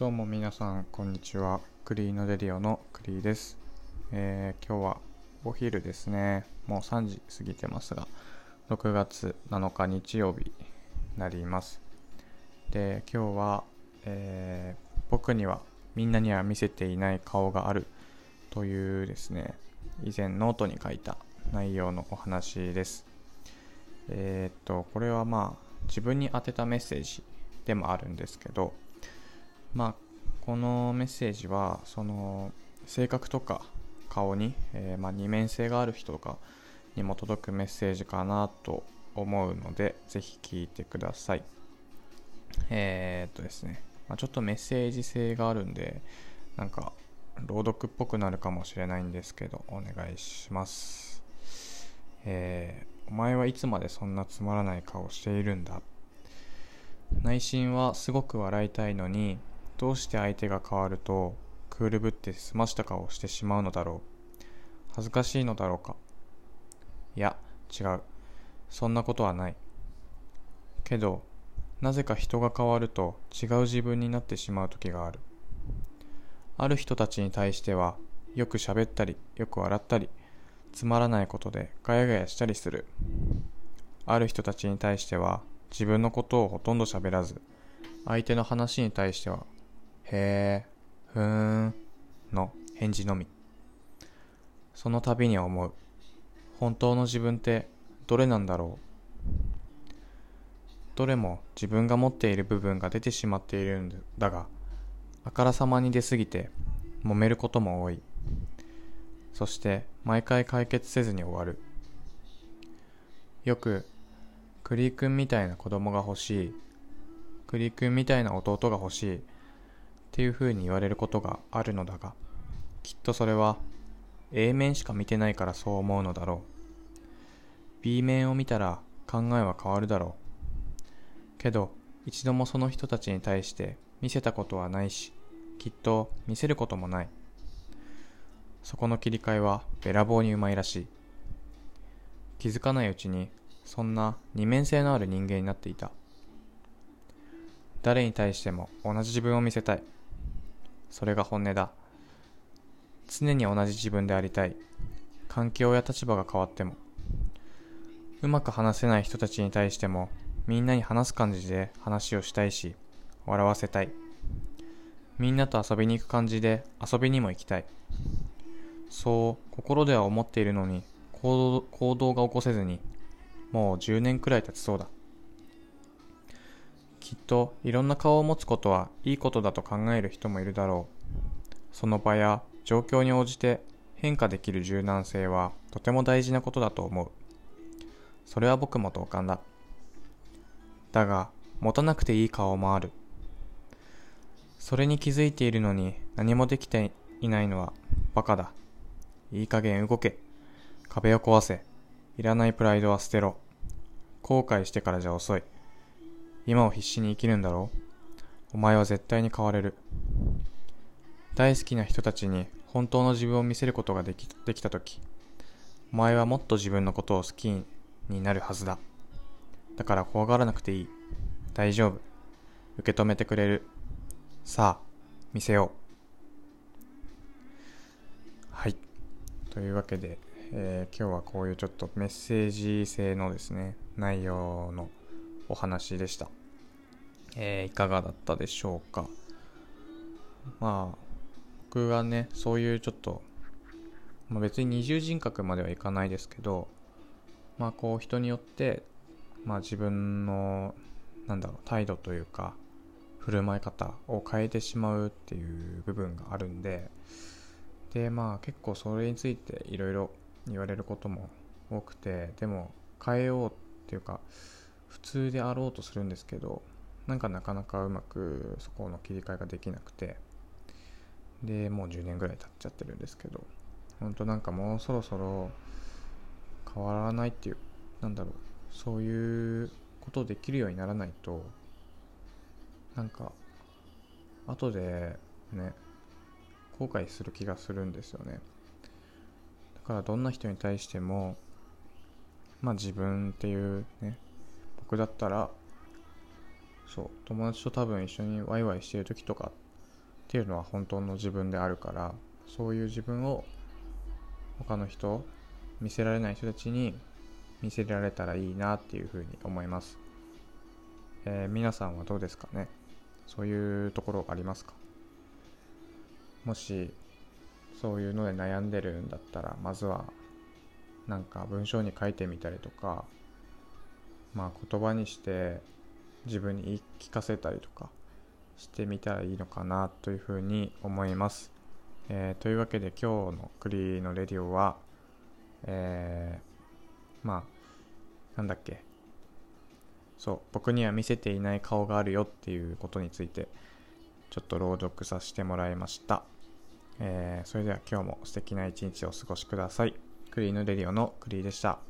どうも皆さんこんにちは。クリーノデリオのクリーです、えー今日はお昼ですね。もう3時過ぎてますが6月7日日曜日になります。で今日は、えー僕にはみんなには見せていない顔があるというですね以前ノートに書いた内容のお話です。えーっとこれはまあ自分に宛てたメッセージでもあるんですけどまあこのメッセージはその性格とか顔に、えーまあ、二面性がある人とかにも届くメッセージかなと思うのでぜひ聞いてください。えーっとですね、まあ、ちょっとメッセージ性があるんでなんか朗読っぽくなるかもしれないんですけどお願いします。えーお前はいつまでそんなつまらない顔しているんだ？内心はすごく笑いたいのにどうして相手が変わるとクールぶって済ました顔をしてしまうのだろう？恥ずかしいのだろうか？いや違う。そんなことはない。けどなぜか人が変わると違う自分になってしまう時がある。ある人たちに対してはよく喋ったりよく笑ったりつまらないことでガヤガヤしたりする。ある人たちに対しては自分のことをほとんど喋らず相手の話に対しては「へえふーん」の返事のみ。その度に思う。本当の自分ってどれなんだろう。どれも自分が持っている部分が出てしまっているんだがあからさまに出すぎて揉めることも多い。そして毎回解決せずに終わる。よくクリー君みたいな子供が欲しい。クリー君みたいな弟が欲しい。っていう風に言われることがあるのだがきっとそれは A 面しか見てないからそう思うのだろう。B 面を見たら考えは変わるだろう。けど一度もその人たちに対して見せたことはないしきっと見せることもない。そこの切り替えはべらぼうにうまいらしい。気づかないうちにそんな二面性のある人間になっていた。誰に対しても同じ自分を見せたい。それが本音だ。常に同じ自分でありたい。環境や立場が変わっても。うまく話せない人たちに対してもみんなに話す感じで話をしたいし笑わせたい。みんなと遊びに行く感じで遊びにも行きたい。そう心では思っているのに行動行動が起こせずにもう10年くらい経ちそうだ。きっといろんな顔を持つことはいいことだと考える人もいるだろう。その場や状況に応じて変化できる柔軟性はとても大事なことだと思う。それは僕も同感だ。だが持たなくていい顔もある。それに気づいているのに何もできていないのはバカだ。いい加減動け。壁を壊せ。いらないプライドは捨てろ。後悔してからじゃ遅い。今を必死に生きるんだろう。お前は絶対に変われる。大好きな人たちに本当の自分を見せることができできた時お前はもっと自分のことを好きになるはずだ。だから怖がらなくていい。大丈夫。受け止めてくれる。さあ見せよう。はい。というわけで、えー今日はこういうちょっとメッセージ性のですね内容のお話でした、えーいかがだったでしょうか？まあ僕はねそういうちょっと、まあ、別に二重人格まではいかないですけどまあこう人によってまあ自分のなんだろう態度というか振る舞い方を変えてしまうっていう部分があるんででまあ結構それについていろいろ言われることも多くてでも変えようっていうか普通であろうとするんですけどなんかなかなかうまくそこの切り替えができなくて。でもう10年ぐらい経っちゃってるんですけど。本当なんかもうそろそろ変わらないっていうなんだろう。そういうことできるようにならないとなんか後でね後悔する気がするんですよね。だからどんな人に対してもまあ自分っていうね僕だったらそう。友達と多分一緒にワイワイしてる時とかっていうのは本当の自分であるからそういう自分を他の人見せられない人たちに見せられたらいいなっていうふうに思います、えー、皆さんはどうですかね？そういうところありますか？もしそういうので悩んでるんだったらまずはなんか文章に書いてみたりとかまあ言葉にして自分に言い聞かせたりとかしてみたらいいのかなというふうに思います。えー、というわけで今日のクリのレディオは、えー、まあなんだっけそう僕には見せていない顔があるよっていうことについてちょっと朗読させてもらいました。えー、それでは今日も素敵な一日をお過ごしください。クリーのレディオのクリーでした。